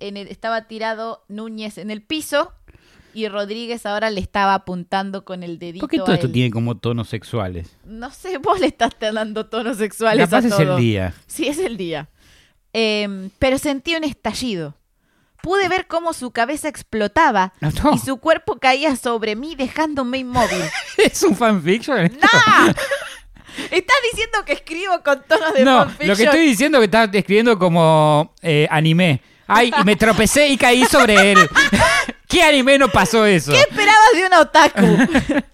en el- estaba tirado Núñez en el piso y Rodríguez ahora le estaba apuntando con el dedito. ¿Por qué todo a esto él. tiene como tonos sexuales? No sé, vos le estás dando tonos sexuales Capaz a es todo. el día. Sí, es el día. Em, pero sentí un estallido. Pude ver cómo su cabeza explotaba No, no. y su cuerpo caía sobre mí dejándome inmóvil. ¿Es un fanfiction? ¡No! Estás diciendo que escribo con tonos de No, fanfiction. lo que estoy diciendo es que estás escribiendo como eh, anime. Ay, y me tropecé y caí sobre él. ¿Qué anime no pasó eso? ¿Qué esperabas de un otaku?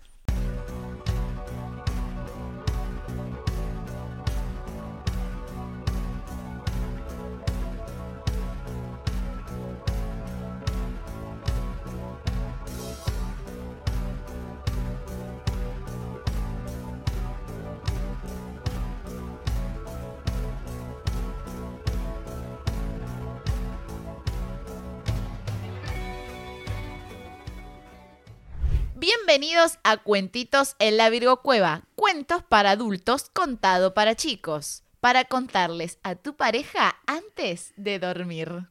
Bienvenidos a Cuentitos en la Virgo Cueva, cuentos para adultos contado para chicos, para contarles a tu pareja antes de dormir.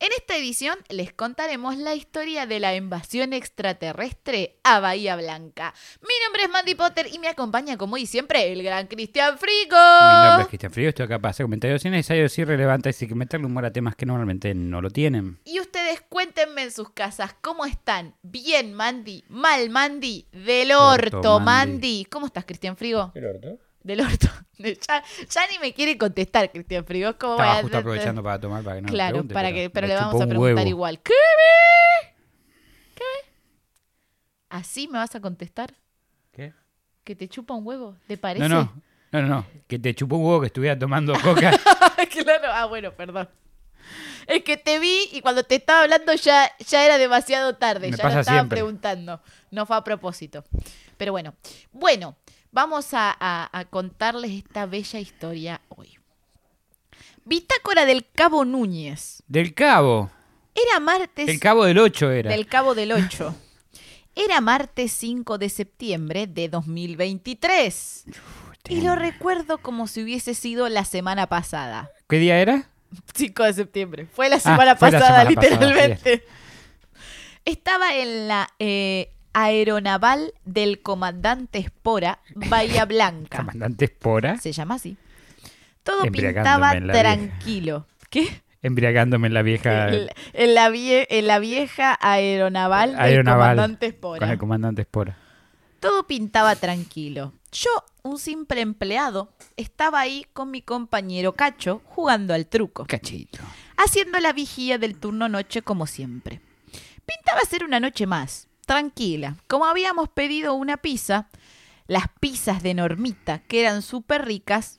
En esta edición les contaremos la historia de la invasión extraterrestre a Bahía Blanca. Mi nombre es Mandy Potter y me acompaña como y siempre el gran Cristian Frigo. Mi nombre es Cristian Frío, estoy acá para hacer comentarios innecesarios y irrelevantes y que meterle humor a temas que normalmente no lo tienen. Y ustedes cuéntenme en sus casas cómo están. Bien, Mandy. Mal, Mandy. Del orto, Orto, Mandy. Mandy. ¿Cómo estás, Cristian Frigo? Del orto. Ya, ya ni me quiere contestar, Cristian Frigo. ¿Cómo voy Estaba a- justo aprovechando para tomar para que no me Claro, pregunte, para que, pero me le vamos a un preguntar huevo. igual. ¿Qué ve? ¿Qué ve? ¿Así me vas a contestar? ¿Qué? ¿Que te chupa un huevo? ¿Te parece? No, no, no, no, no, que te chupó un huevo que estuviera tomando coca. claro, ah, bueno, perdón. Es que te vi y cuando te estaba hablando ya, ya era demasiado tarde. Me ya lo estaba siempre. preguntando. No fue a propósito. Pero bueno. Bueno, vamos a, a- a contarles esta bella historia hoy. Bitácora del Cabo Núñez. Del cabo. Era martes. El cabo del 8 era. Del Cabo del 8. Era martes 5 de septiembre de 2023. Y lo recuerdo como si hubiese sido la semana pasada. ¿Qué día era? 5 de septiembre. Fue la semana Ah, fue la pasada, semana pasada, literalmente. Estaba en la eh, aeronaval del comandante Espora, Bahía Blanca. Comandante Espora. Se llama así. Todo pintaba vieja. tranquilo. ¿Qué? Embriagándome en la vieja. En, en la vie- en la vieja aeronaval, del comandante Espora. Con el comandante Espora. Todo pintaba tranquilo. Yo, un simple empleado, estaba ahí con mi compañero Cacho jugando al truco. Cachito. haciendo la vigía del turno noche como siempre. Pintaba ser una noche más, tranquila. Como habíamos pedido una pizza, las pizzas de Normita, que eran súper ricas,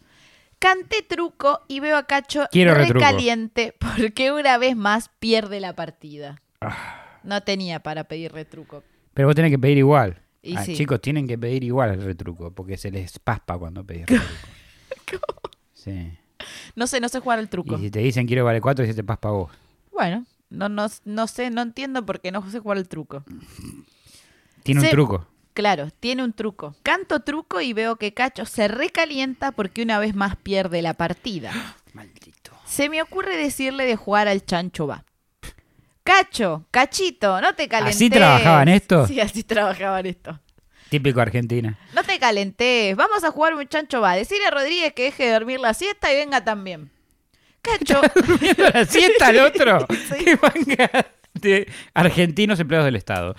canté truco y veo a Cacho Quiero recaliente porque una vez más pierde la partida. Ah. No tenía para pedir retruco. Pero vos tenés que pedir igual. Y Ah, sí. Chicos, tienen que pedir igual el retruco, porque se les paspa cuando pedís retruco. Sí. No sé, no sé jugar al truco. Y si te dicen quiero vale 4, se te paspa vos. Bueno, no, no, no sé, no entiendo por qué no sé jugar al truco. Tiene un truco. Claro, tiene un truco. Canto truco y veo que Cacho se recalienta porque una vez más pierde la partida. Maldito. Se me ocurre decirle de jugar al chancho va. Cacho, cachito, no te calentes. ¿Así trabajaban estos? Sí, así trabajaban estos. Típico Argentina. No te calentes, vamos a jugar un chancho va. Decirle a Rodríguez que deje de dormir la siesta y venga también. Cacho, la siesta el otro. Sí. Qué manga de argentinos empleados del Estado.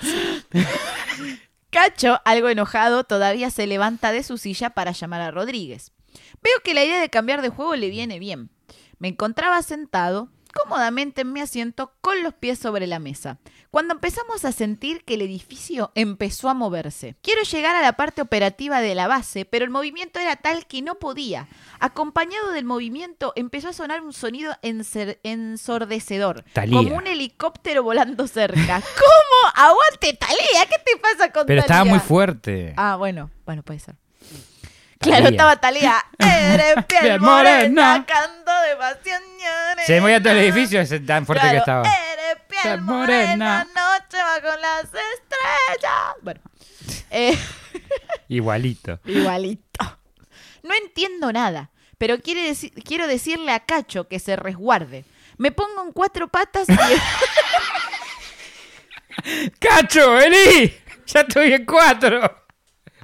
Cacho, algo enojado, todavía se levanta de su silla para llamar a Rodríguez. Veo que la idea de cambiar de juego le viene bien. Me encontraba sentado cómodamente en mi asiento con los pies sobre la mesa, cuando empezamos a sentir que el edificio empezó a moverse. Quiero llegar a la parte operativa de la base, pero el movimiento era tal que no podía. Acompañado del movimiento empezó a sonar un sonido ensordecedor, Thalía. como un helicóptero volando cerca. ¿Cómo? Aguante, Talía, ¿qué te pasa con Pero estaba muy fuerte. Ah, bueno, bueno, puede ser. Claro, estaba Talía. Eres piel morena, canto de lloré. Se movía todo el edificio ese tan fuerte Claro, que estaba. Eres piel Piel morena, morena. noche bajo las estrellas. Bueno, eh, Igualito. igualito. No entiendo nada, pero quiere deci- quiero decirle a Cacho que se resguarde. Me pongo en cuatro patas y ¡Cacho, vení! Ya estoy en cuatro.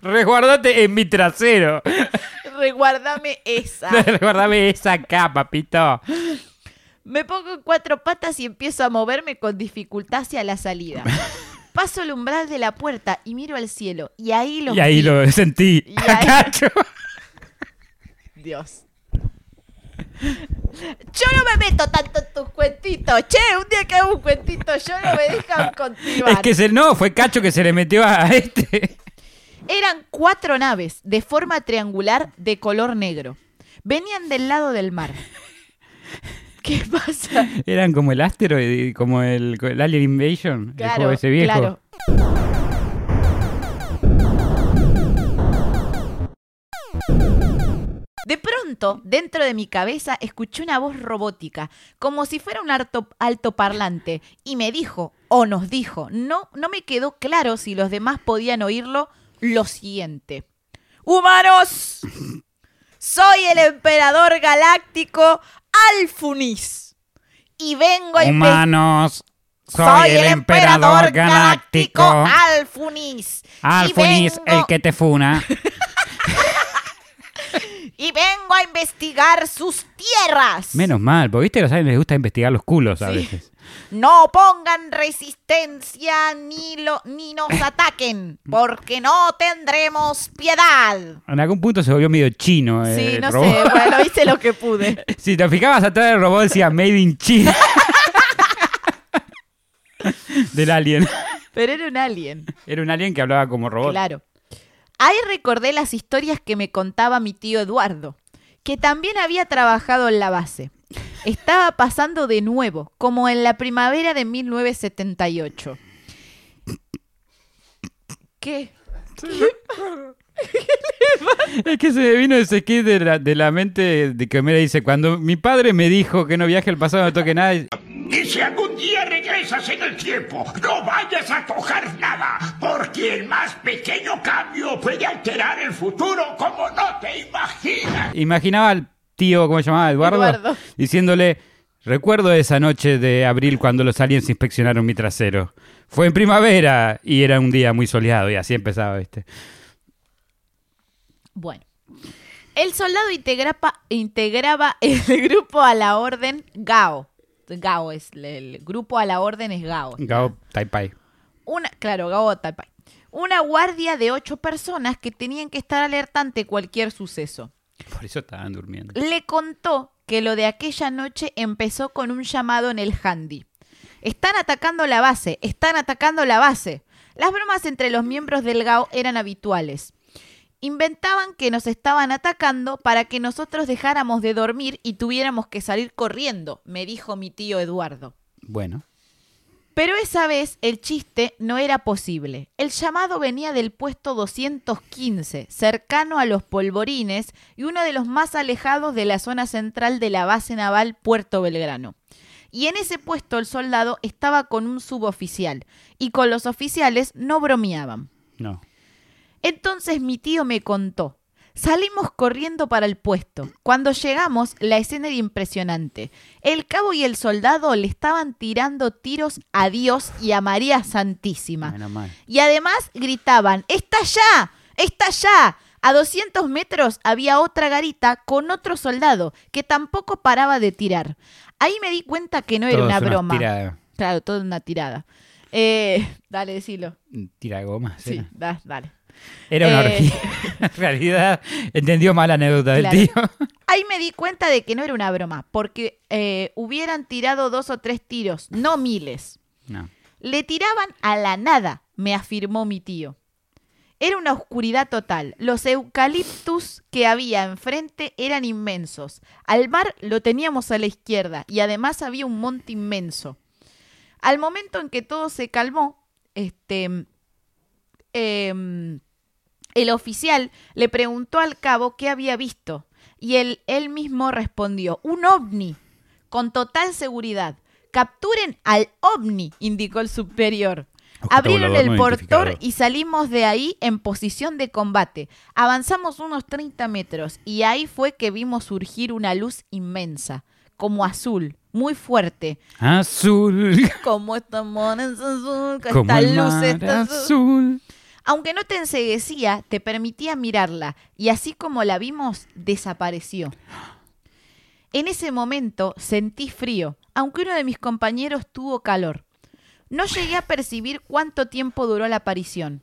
Resguardate en mi trasero. reguardame esa. Resguardame esa acá, papito. Me pongo en cuatro patas y empiezo a moverme con dificultad hacia la salida. Paso el umbral de la puerta y miro al cielo. Y ahí lo Y ahí vi. lo sentí. Y A ahí- Cacho. Dios. Yo no me meto tanto en tus cuentitos. Che, un día que hago un cuentito, yo no me dejan continuar. Es que se, no, fue Cacho que se le metió a este. Eran cuatro naves de forma triangular de color negro. Venían del lado del mar. ¿Qué pasa? Eran como el Asteroid, como el, el Alien Invasion, el juego ese viejo. claro. De pronto, dentro de mi cabeza, escuché una voz robótica, como si fuera un alto, altoparlante, y me dijo, o nos dijo, no, no me quedó claro si los demás podían oírlo, lo siguiente. ¡Humanos! Soy el emperador galáctico Alfunis. Y vengo a inve- Humanos, soy, el emperador galáctico. Alfunis. Y Alfunis, vengo- el que te funa. Y vengo a investigar sus tierras. Menos mal, porque viste que a los aliens les gusta investigar los culos a Sí. veces. No pongan resistencia ni, lo, ni nos ataquen, porque no tendremos piedad. En algún punto se volvió medio chino. eh, Sí, el no robot. sé, bueno, hice lo que pude. Si te fijabas atrás del robot decía Made in China. Del alien. Pero era un alien, Era un alien que hablaba como robot. claro. Ahí recordé las historias que me contaba mi tío Eduardo, que también había trabajado en la base. Estaba pasando de nuevo, como en la primavera de 1978. ¿Qué? Es que se me vino ese skit de la, de la mente de que Homero dice, cuando mi padre me dijo que no viaje al pasado, no toque nada. y- Y si algún día regresas en el tiempo, no vayas a tocar nada, porque el más pequeño cambio puede alterar el futuro como no te imaginas. Imaginaba al tío, ¿cómo se llamaba? Eduardo, Eduardo. diciéndole, recuerdo esa noche de abril cuando los aliens inspeccionaron mi trasero. Fue en primavera y era un día muy soleado y así empezaba, ¿viste? Bueno. El soldado integrapa- integraba el grupo a la orden Gao. Gao es el grupo a la orden es Gao. Gao Taipai. Una, claro, Gao Talpai. Una guardia de ocho personas que tenían que estar alerta ante cualquier suceso. Por eso estaban durmiendo. Le contó que lo de aquella noche empezó con un llamado en el handy. Están atacando la base, están atacando la base. Las bromas entre los miembros del GAO eran habituales. Inventaban que nos estaban atacando para que nosotros dejáramos de dormir y tuviéramos que salir corriendo, me dijo mi tío Eduardo. Bueno. Pero esa vez el chiste no era posible. El llamado venía del puesto 215, cercano a los polvorines y uno de los más alejados de la zona central de la base naval Puerto Belgrano. Y en ese puesto el soldado estaba con un suboficial, y con los oficiales no bromeaban. No. Entonces mi tío me contó. Salimos corriendo para el puesto. Cuando llegamos, la escena era impresionante. El cabo y el soldado le estaban tirando tiros a Dios y a María Santísima. Menos mal. Y además gritaban, ¡Está allá! ¡Está allá! A 200 metros había otra garita con otro soldado que tampoco paraba de tirar. Ahí me di cuenta que no era una broma. Tira, Claro, todo una tirada. Eh, dale, decilo. tira goma. Sí, da- dale. Era una Eh. orgía. En realidad, entendió mal la anécdota del tío. Ahí me di cuenta de que no era una broma, porque eh, hubieran tirado dos o tres tiros, no miles. No. Le tiraban a la nada, me afirmó mi tío. Era una oscuridad total. Los eucaliptus que había enfrente eran inmensos. Al mar lo teníamos a la izquierda y además había un monte inmenso. Al momento en que todo se calmó, este, em, el oficial le preguntó al cabo qué había visto y él, él mismo respondió, un ovni, con total seguridad. Capturen al ovni, indicó el superior. Abrieron el portón y salimos de ahí en posición de combate. Avanzamos unos 30 metros y ahí fue que vimos surgir una luz inmensa, como azul, muy fuerte. Azul, Como esta mona es azul, como esta el luz mar azul. azul. Aunque no te enseguecía, te permitía mirarla y así como la vimos, desapareció. En ese momento sentí frío, aunque uno de mis compañeros tuvo calor. No llegué a percibir cuánto tiempo duró la aparición.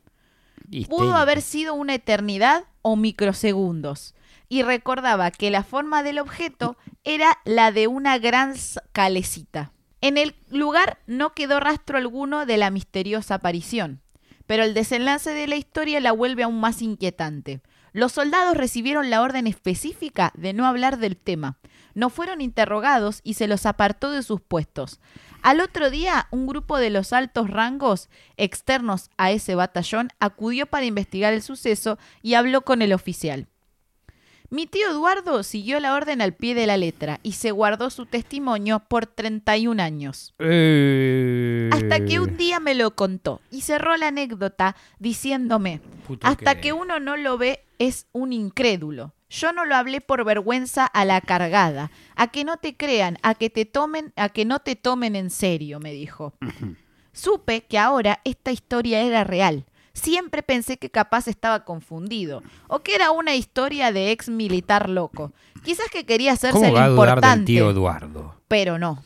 Pudo haber sido una eternidad o microsegundos. Y recordaba que la forma del objeto era la de una gran calecita. En el lugar no quedó rastro alguno de la misteriosa aparición, pero el desenlace de la historia la vuelve aún más inquietante. Los soldados recibieron la orden específica de no hablar del tema. No fueron interrogados y se los apartó de sus puestos. Al otro día, un grupo de los altos rangos externos a ese batallón acudió para investigar el suceso y habló con el oficial. Mi tío Eduardo siguió la orden al pie de la letra y se guardó su testimonio por 31 años. Eh, Hasta que un día me lo contó y cerró la anécdota diciéndome, Puto hasta que- que uno no lo ve es un incrédulo. Yo no lo hablé por vergüenza a la cargada, a que no te crean, a que te tomen, a que no te tomen en serio, me dijo. Supe que ahora esta historia era real. Siempre pensé que capaz estaba confundido, o que era una historia de ex militar loco. Quizás que quería hacerse ¿Cómo el va a dudar del importante tío Eduardo? pero no.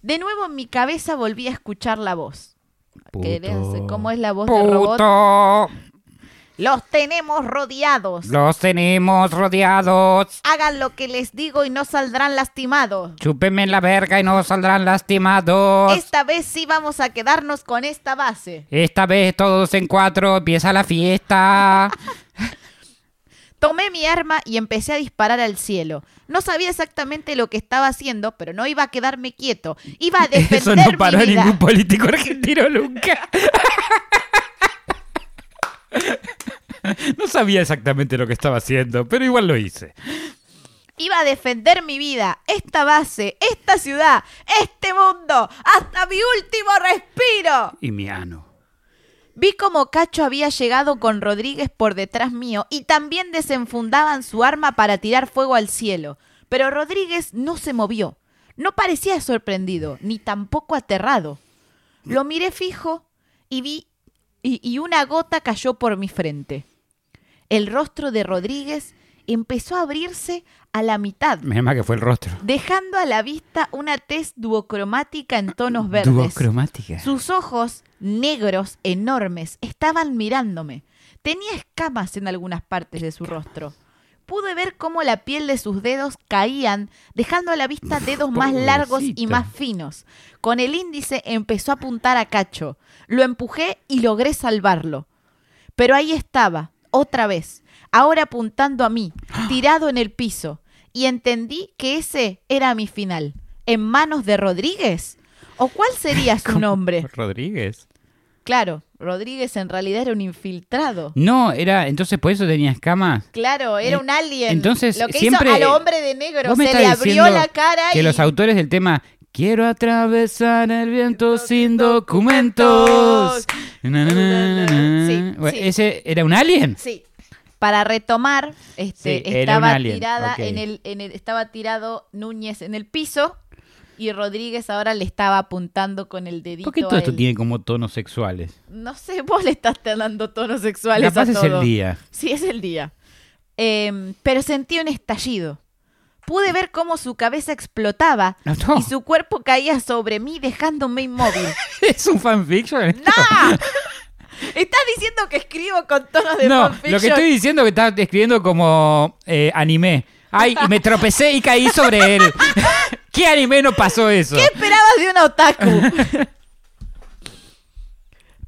De nuevo en mi cabeza volví a escuchar la voz. ¿Querés hacer ¿Cómo es la voz del robot? Los tenemos rodeados. los tenemos rodeados. Hagan lo que les digo y no saldrán lastimados. Chúpenme la verga y no saldrán lastimados. Esta vez sí vamos a quedarnos con esta base. Esta vez todos en cuatro, empieza la fiesta. Tomé mi arma y empecé a disparar al cielo. No sabía exactamente lo que estaba haciendo, pero no iba a quedarme quieto. Iba a defender Eso no paró mi a vida. ningún político argentino nunca. No sabía exactamente lo que estaba haciendo, pero igual lo hice. Iba a defender mi vida, esta base, esta ciudad, este mundo, hasta mi último respiro. Y mi ano. Vi como Cacho había llegado con Rodríguez por detrás mío y también desenfundaban su arma para tirar fuego al cielo. Pero Rodríguez no se movió. No parecía sorprendido, ni tampoco aterrado. Lo miré fijo y vi y, y una gota cayó por mi frente. El rostro de Rodríguez empezó a abrirse a la mitad, Menos mal que fue el rostro. dejando a la vista una tez duocromática en tonos verdes. Duocromática. Sus ojos, negros, enormes, estaban mirándome. Tenía escamas en algunas partes de su rostro. Pude ver cómo la piel de sus dedos caían, dejando a la vista dedos más largos y más finos. Con el índice empezó a apuntar a Cacho. Lo empujé y logré salvarlo. Pero ahí estaba, otra vez, ahora apuntando a mí, tirado en el piso. Y entendí que ese era mi final. ¿En manos de Rodríguez? ¿O cuál sería su nombre? Rodríguez. Claro, Rodríguez en realidad era un infiltrado. No, era, entonces por eso tenía escamas. Claro, era Eh, un alien. entonces, lo que siempre- hizo al hombre de negro se le abrió la cara Que y los autores del tema Quiero atravesar el viento sin documentos. Na, na, na, na, na. Sí, Bueno, sí. ¿Ese era un alien? Sí. Para retomar, este, Sí, estaba tirada en el, en el, estaba tirado Núñez en el piso y Rodríguez ahora le estaba apuntando con el dedito. ¿Por qué todo a esto tiene como tonos sexuales? No sé, vos le estás dando tonos sexuales Capaz a es el día. Sí, es el día. Em, pero sentí un estallido. Pude ver cómo su cabeza explotaba No, no. y su cuerpo caía sobre mí dejándome inmóvil. ¿Es un fanfiction? esto? ¡No! Estás diciendo que escribo con tonos de No, fanfiction. lo que estoy diciendo es que estás escribiendo como eh, anime. Ay, y me tropecé y caí sobre él. ¿Qué anime no pasó eso? ¿Qué esperabas de un otaku?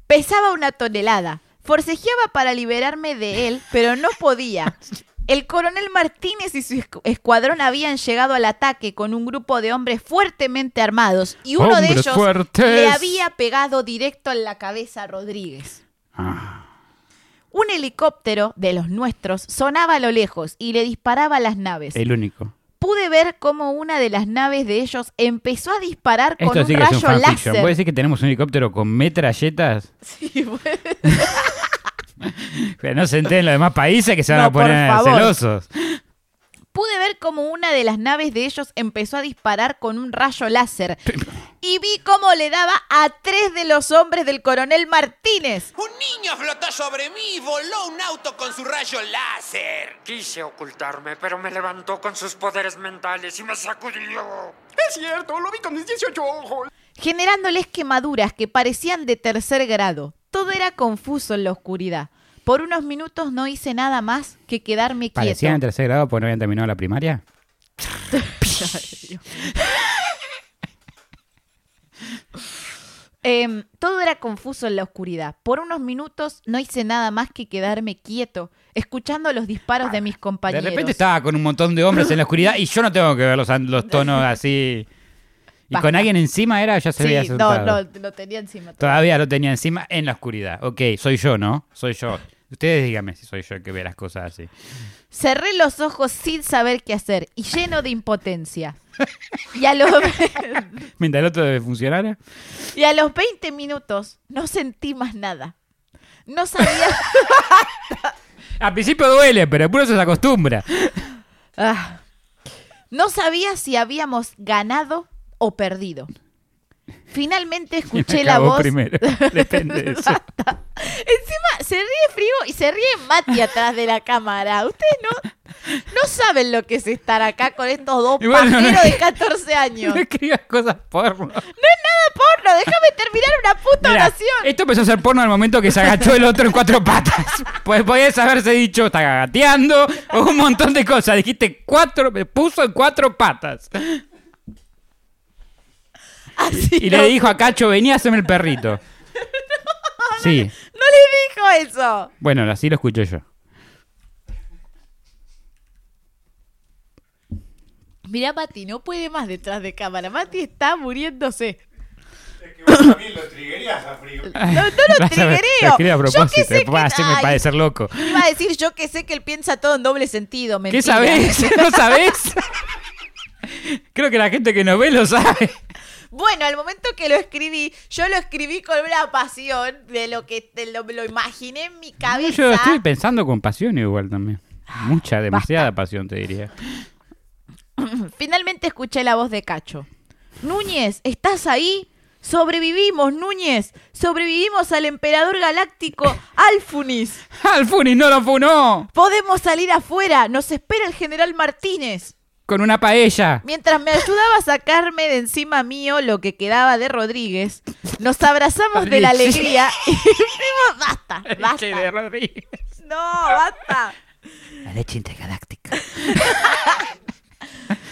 Pesaba una tonelada. Forcejeaba para liberarme de él, pero no podía. El coronel Martínez y su escu- escuadrón habían llegado al ataque con un grupo de hombres fuertemente armados y uno de ellos fuertes. le había pegado directo en la cabeza a Rodríguez. Ah, Un helicóptero de los nuestros sonaba a lo lejos y le disparaba a las naves. el único. Pude ver cómo una de las naves de ellos empezó a disparar con un es rayo láser. ¿Puede decir que tenemos un helicóptero con metralletas? Sí, bueno. Pero no se enteren los demás países que se van No, a poner celosos. pude ver como una de las naves de ellos empezó a disparar con un rayo láser. Y vi cómo le daba a tres de los hombres del coronel Martínez. Un niño flotó sobre mí y voló un auto con su rayo láser. Quise ocultarme, pero me levantó con sus poderes mentales y me sacudió. Es cierto, lo vi con mis 18 ojos. generándoles quemaduras que parecían de tercer grado. Todo era confuso en la oscuridad. Por unos minutos no hice nada más que quedarme quieto. ¿Parecían en tercer grado porque no habían terminado la primaria? Em, todo era confuso en la oscuridad. Por unos minutos no hice nada más que quedarme quieto, escuchando los disparos de mis De compañeros. repente estaba con un montón de hombres en la oscuridad y yo no tengo que ver los, los tonos así. ¿Y con alguien encima era? Ya se Sí, había no, sentado. no, lo tenía encima. Todavía lo tenía encima en la oscuridad. Ok, soy yo, ¿no? Soy yo. Ustedes díganme si soy yo el que ve las cosas así. Cerré los ojos sin saber qué hacer y lleno de impotencia. Y a los, Mientras el otro debe funcionar. y a los 20 minutos no sentí más nada. No sabía... Al principio duele, pero después se acostumbra. Ah. No sabía si habíamos ganado o perdido. Finalmente escuché la voz. primero. Depende de eso. Encima se ríe frío y se ríe Mati atrás de la cámara. Ustedes no, no saben lo que es estar acá con estos dos bueno, pajeros no- de 14 años. No escribas cosas porno. No es nada porno, déjame terminar una puta Mira, oración. esto empezó a ser porno al momento que se agachó el otro en cuatro patas. Pues podías haberse dicho, está gateando, o un montón de cosas. Dijiste cuatro, me puso en cuatro patas. Así Y no, le dijo a Cacho, vení a hacerme el perrito. Sí, no le dijo eso. bueno, así lo escuché yo. Mirá, Mati, no puede más detrás de cámara. Mati está muriéndose. No, No, no lo Vas a ver, triguereo. lo escribí a Yo que propósito, sé que- hacerme Ay, parecer loco. Iba a decir yo que sé que él piensa todo en doble sentido. ¿Qué sabés? ¿No sabés? Creo que la gente que nos ve lo sabe. Bueno, al momento que lo escribí, yo lo escribí con una pasión de lo que te- lo, lo imaginé en mi cabeza. Yo estoy pensando con pasión igual también. Mucha, demasiada pasión te diría. Finalmente escuché la voz de Cacho. Núñez, ¿estás ahí? Sobrevivimos, Núñez. Sobrevivimos al emperador galáctico Alfunis. ¡Alfunis no lo funó! Podemos salir afuera. Nos espera el general Martínez. Con una paella. Mientras me ayudaba a sacarme de encima mío lo que quedaba de Rodríguez, nos abrazamos de la alegría y fuimos... Basta, Leche de basta. Rodríguez. No, basta. La leche intergaláctica.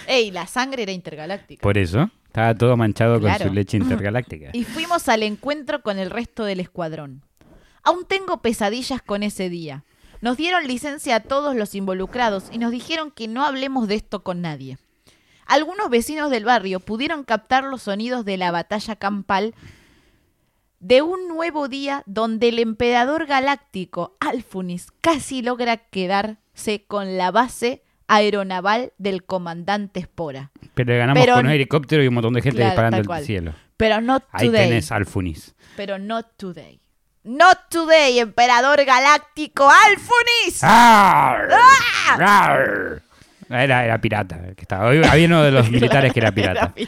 Ey, la sangre era intergaláctica. Por eso, estaba todo manchado Claro. con su leche intergaláctica. Y fuimos al encuentro con el resto del escuadrón. Aún tengo pesadillas con ese día. Nos dieron licencia a todos los involucrados y nos dijeron que no hablemos de esto con nadie. Algunos vecinos del barrio pudieron captar los sonidos de la batalla campal de un nuevo día donde el emperador galáctico Alfunis casi logra quedarse con la base aeronaval del comandante Spora. Pero le ganamos Pero- con un helicóptero y un montón de gente Claro, disparando al cielo. Pero Ahí today. tenés Alfunis. Pero not today. Not today, emperador galáctico Alfunis. ¡Arr! ¡Arr! Era, era pirata. el Que estaba. Había uno de los militares que era pirata.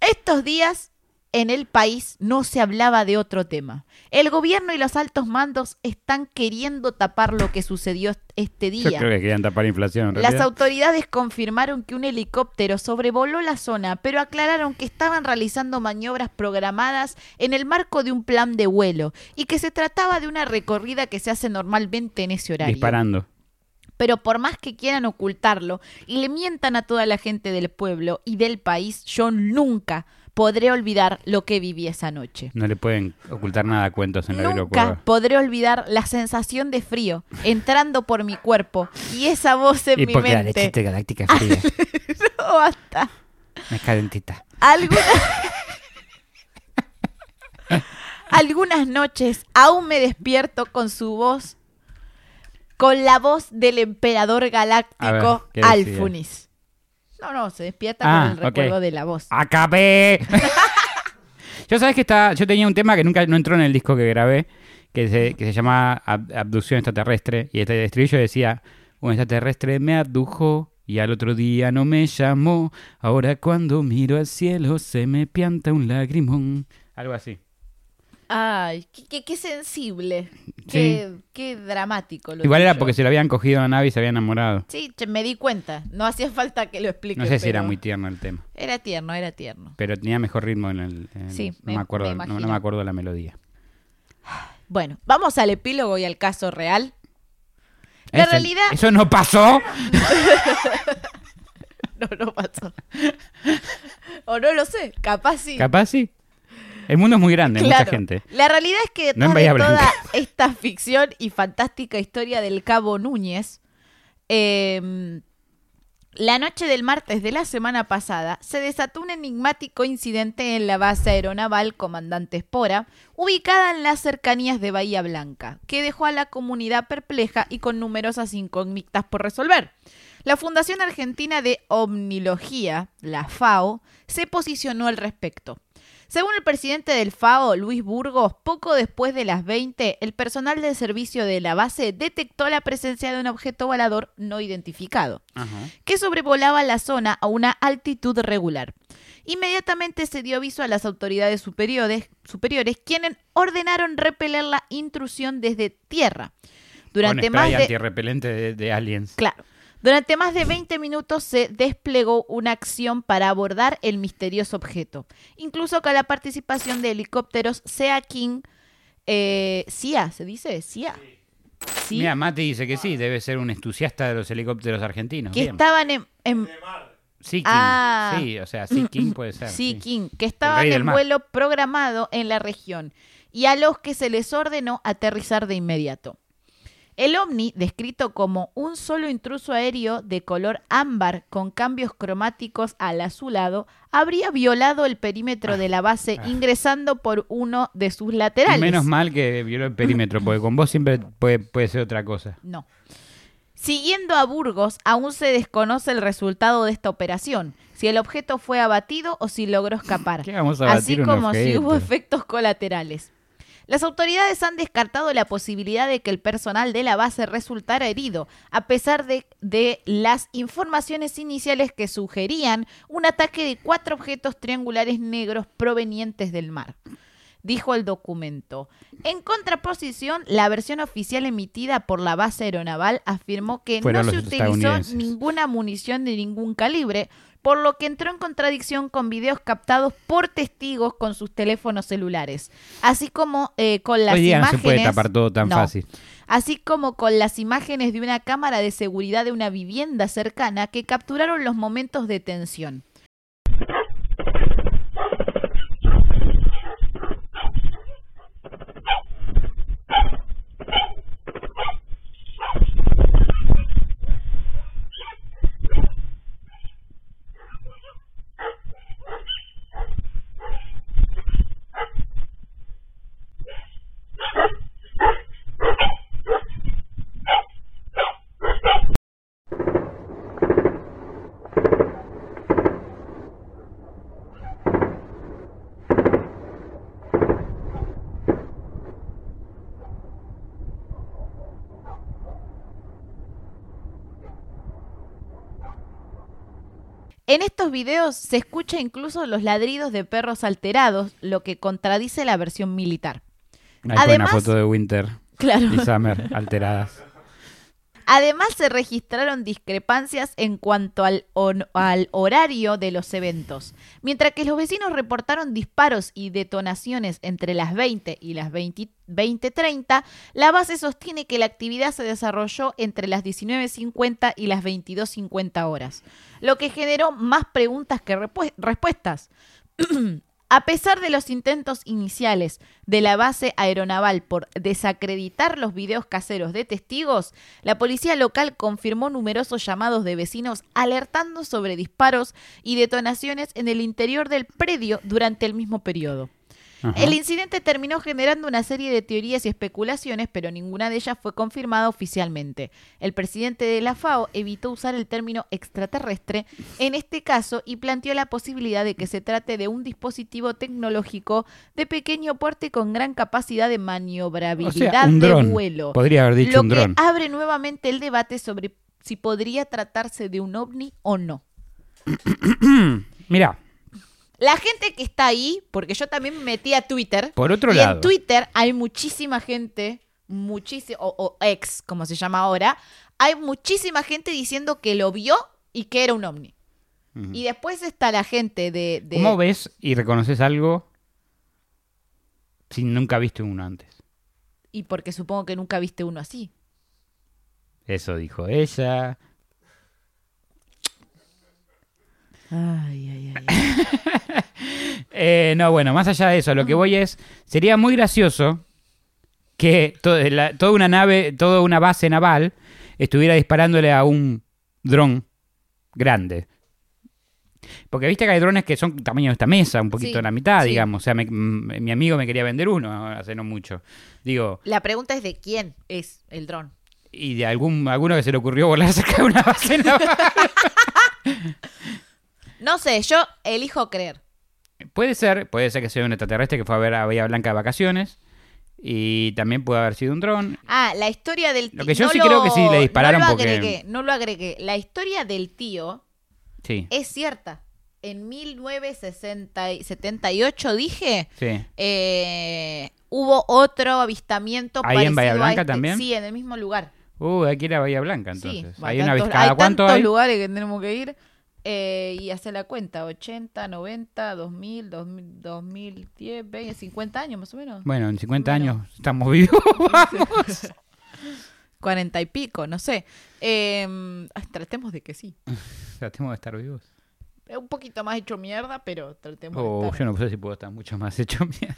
Estos días en el país no se hablaba de otro tema. El gobierno y los altos mandos están queriendo tapar lo que sucedió este Yo día. creo que querían tapar inflación. en Las autoridades confirmaron que un helicóptero sobrevoló la zona, pero aclararon que estaban realizando maniobras programadas en el marco de un plan de vuelo y que se trataba de una recorrida que se hace normalmente en ese horario. Disparando. Pero por más que quieran ocultarlo y le mientan a toda la gente del pueblo y del país, yo nunca podré olvidar lo que viví esa noche. No le pueden ocultar nada a cuentos en la Nunca podré olvidar la sensación de frío entrando por mi cuerpo y esa voz en Y mi porque la leche mente. intergaláctica es fría. No, basta. es calentita. Algunas... Algunas noches aún me despierto con su voz, con la voz del emperador galáctico ver. Alfunis. No, no, se despierta Ah, con el ok. recuerdo de la voz. ¡Acabé! yo sabes que está, yo tenía un tema que nunca no entró en el disco que grabé, que se, que se llamaba Ab- Abducción Extraterrestre. Y este estribillo decía, un extraterrestre me abdujo y al otro día no me llamó. Ahora cuando miro al cielo se me pianta un lagrimón. Algo así. Ay, qué, qué- qué sensible. Qué, qué dramático. Lo Igual era porque se lo habían cogido en la nave y se habían enamorado. Sí, me di cuenta. No hacía falta que lo explique. No sé si era muy tierno el tema. Era tierno, era tierno. Pero tenía mejor ritmo en el... en- Sí, no me- me, acuerdo, me no- me acuerdo la melodía. Bueno, vamos al epílogo y al caso real. La Eso- realidad... ¿Eso no pasó? No, no pasó. o no lo sé, capaz sí. Capaz sí. El mundo es muy grande, Claro. mucha gente. La realidad es que No de toda esta ficción y fantástica historia del Cabo Núñez, eh, la noche del martes de la semana pasada se desató un enigmático incidente en la base aeronaval Comandante Espora, ubicada en las cercanías de Bahía Blanca, que dejó a la comunidad perpleja y con numerosas incógnitas por resolver. La Fundación Argentina de Omnilogía, la FAO, se posicionó al respecto. Según el presidente del FAO, Luis Burgos, poco después de las 20, el personal del servicio de la base detectó la presencia de un objeto volador no identificado, que sobrevolaba la zona a una altitud regular. Inmediatamente se dio aviso a las autoridades superiores, superiores quienes ordenaron repeler la intrusión desde tierra. Durante Con más de... antirrepelente de, de aliens. Claro. Durante más de 20 minutos se desplegó una acción para abordar el misterioso objeto, incluso con la participación de helicópteros Sea King, eh, CIA, ¿se dice? CIA. Sí, Mira, Mati dice que sí, debe ser un entusiasta de los helicópteros argentinos. que Bien. estaban en, King. Ah. Sí, o sea, Sea King puede ser. Sea sí. King, que estaban en vuelo programado en la región y a los que se les ordenó aterrizar de inmediato. El ovni, descrito como un solo intruso aéreo de color ámbar con cambios cromáticos al azulado, habría violado el perímetro de la base ingresando por uno de sus laterales. Menos mal que violó el perímetro, porque con vos siempre puede, puede ser otra cosa. No. Siguiendo a Burgos, aún se desconoce el resultado de esta operación, si el objeto fue abatido o si logró escapar, ¿Qué vamos a así como si hubo efectos colaterales. Las autoridades han descartado la posibilidad de que el personal de la base resultara herido, a pesar de, las informaciones iniciales que sugerían un ataque de cuatro objetos triangulares negros provenientes del mar dijo el documento. En contraposición, la versión oficial emitida por la base aeronaval afirmó que Fueron no se utilizó ninguna munición de ningún calibre, por lo que entró en contradicción con videos captados por testigos con sus teléfonos celulares, así como eh, con las no se imágenes. puede tapar todo tan No. fácil. Así como con las imágenes de una cámara de seguridad de una vivienda cercana que capturaron los momentos de tensión. Estos videos se escucha incluso los ladridos de perros alterados, lo que contradice la versión militar. Fue Además- una foto de Winter Claro. y Summer alteradas. Además se registraron discrepancias en cuanto al, al horario de los eventos. Mientras que los vecinos reportaron disparos y detonaciones entre las 20 y las 20 20.30, la base sostiene que la actividad se desarrolló entre las 19.50 y las 22.50 horas, lo que generó más preguntas que respuestas. A pesar de los intentos iniciales de la base aeronaval por desacreditar los videos caseros de testigos, la policía local confirmó numerosos llamados de vecinos alertando sobre disparos y detonaciones en el interior del predio durante el mismo periodo. Ajá. El incidente terminó generando una serie de teorías y especulaciones, pero ninguna de ellas fue confirmada oficialmente. El presidente de la FAO evitó usar el término extraterrestre en este caso y planteó la posibilidad de que se trate de un dispositivo tecnológico de pequeño porte con gran capacidad de O maniobrabilidad sea, un de dron. vuelo. Podría haber dicho lo un que dron. abre nuevamente el debate sobre si podría tratarse de un ovni o no. Mira, La gente que está ahí, porque yo también me metí a Twitter. Por otro y lado. en Twitter hay muchísima gente, muchísimo, o, o ex, como se llama ahora, hay muchísima gente diciendo que lo vio y que era un ovni. Y después está la gente de... de- ¿cómo ves y reconoces algo si nunca viste uno antes? Y porque supongo que nunca viste uno así. Eso dijo ella. Ay, ay, ay. Eh, no, bueno, más allá de eso, lo que voy es, sería muy gracioso que to- la- toda una nave, toda una base naval estuviera disparándole a un dron grande. Porque viste que hay drones que son tamaño de esta mesa, un poquito Sí, de la mitad, sí. digamos. O sea, me- mi amigo me quería vender uno hace no mucho. Digo, La pregunta es de quién es el dron. y de algún alguno que se le ocurrió volar cerca de una base naval. No sé, yo elijo creer. Puede ser, puede ser que sea un extraterrestre que fue a ver a Bahía Blanca de vacaciones. Y también puede haber sido un dron. Ah, la historia del tío. Lo que yo sí creo que sí le dispararon no lo porque- Agregué, no lo agregué. La historia del tío Sí, es cierta. En 1978, dije, sí. eh, hubo otro avistamiento ¿Ahí en parecido Bahía a Blanca este. también? Sí, en el mismo lugar. Uh, hay que ir a Bahía Blanca Sí, entonces. hay hay una cada hay tantos hay. lugares que tenemos que ir. Eh, y hacer la cuenta, 80, 90, 2000, 2000, 2010, 20, 50 años más o menos. Bueno, en 50 Bueno. años estamos vivos. 40 y pico, no sé. Eh, ay, tratemos de que sí. Tratemos de estar vivos. Un poquito más hecho mierda, pero tratemos Oh, de estar. yo no sé si puedo estar mucho más hecho mierda.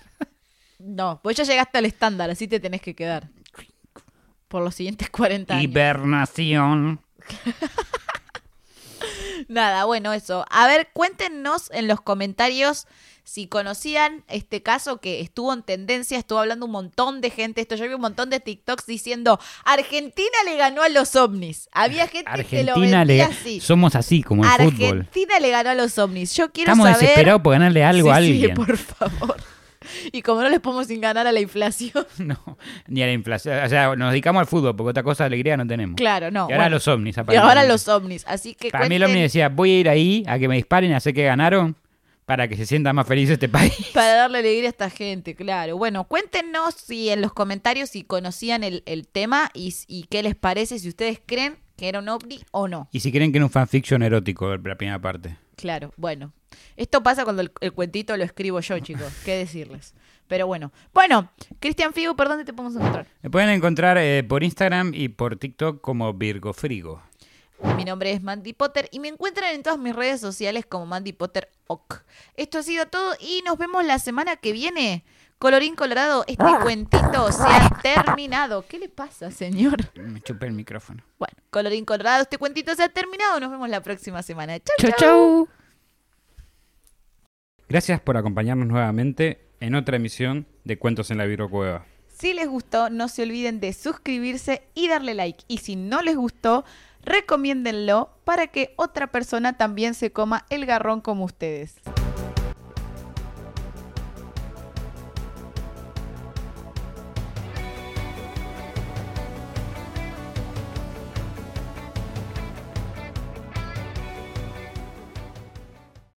No, pues ya llegaste al estándar, así te tenés que quedar. Por los siguientes 40 años. Hibernación. Nada, bueno, eso. A ver, cuéntenos en los comentarios si conocían este caso que estuvo en tendencia, estuvo hablando un montón de gente, esto yo vi un montón de TikToks diciendo, Argentina le ganó a los ovnis. Había gente que lo Argentina le así. somos así como el fútbol. Argentina le ganó a los ovnis. Yo quiero Estamos saber... desesperados por ganarle algo Sí, a sí, alguien. por favor. Y como no les podemos sin ganar a la inflación. No, ni a la inflación. O sea, nos dedicamos al fútbol porque otra cosa de alegría no tenemos. Claro, no. Y ahora bueno. los ovnis. Y ahora los ovnis. Así que Para mí el cuenten- ovni decía, voy a ir ahí a que me disparen y a hacer que ganaron para que se sienta más feliz este país. Para darle alegría a esta gente, claro. Bueno, cuéntenos si en los comentarios si conocían el, el tema y, y qué les parece, si ustedes creen que era un ovni o no. Y si creen que era un fanfiction erótico la primera parte. Claro, bueno. Esto pasa cuando el, el cuentito lo escribo yo, chicos. ¿Qué decirles? Pero bueno. Bueno, Cristian Figo, ¿por dónde te podemos encontrar? Me pueden encontrar eh, por Instagram y por TikTok como Virgo Frigo. Mi nombre es Mandy Potter y me encuentran en todas mis redes sociales como Mandy Potter OK. Esto ha sido todo y nos vemos la semana que viene. Colorín Colorado, este cuentito se ha terminado. ¿Qué le pasa, señor? Me chupé el micrófono. Bueno, colorín colorado, este cuentito se ha terminado. Nos vemos la próxima semana. Chau, Chau, chau. Gracias por acompañarnos nuevamente en otra emisión de Cuentos en la Virgo Si les gustó, no se olviden de suscribirse y darle like. Y si no les gustó, recomiéndenlo para que otra persona también se coma el garrón como ustedes.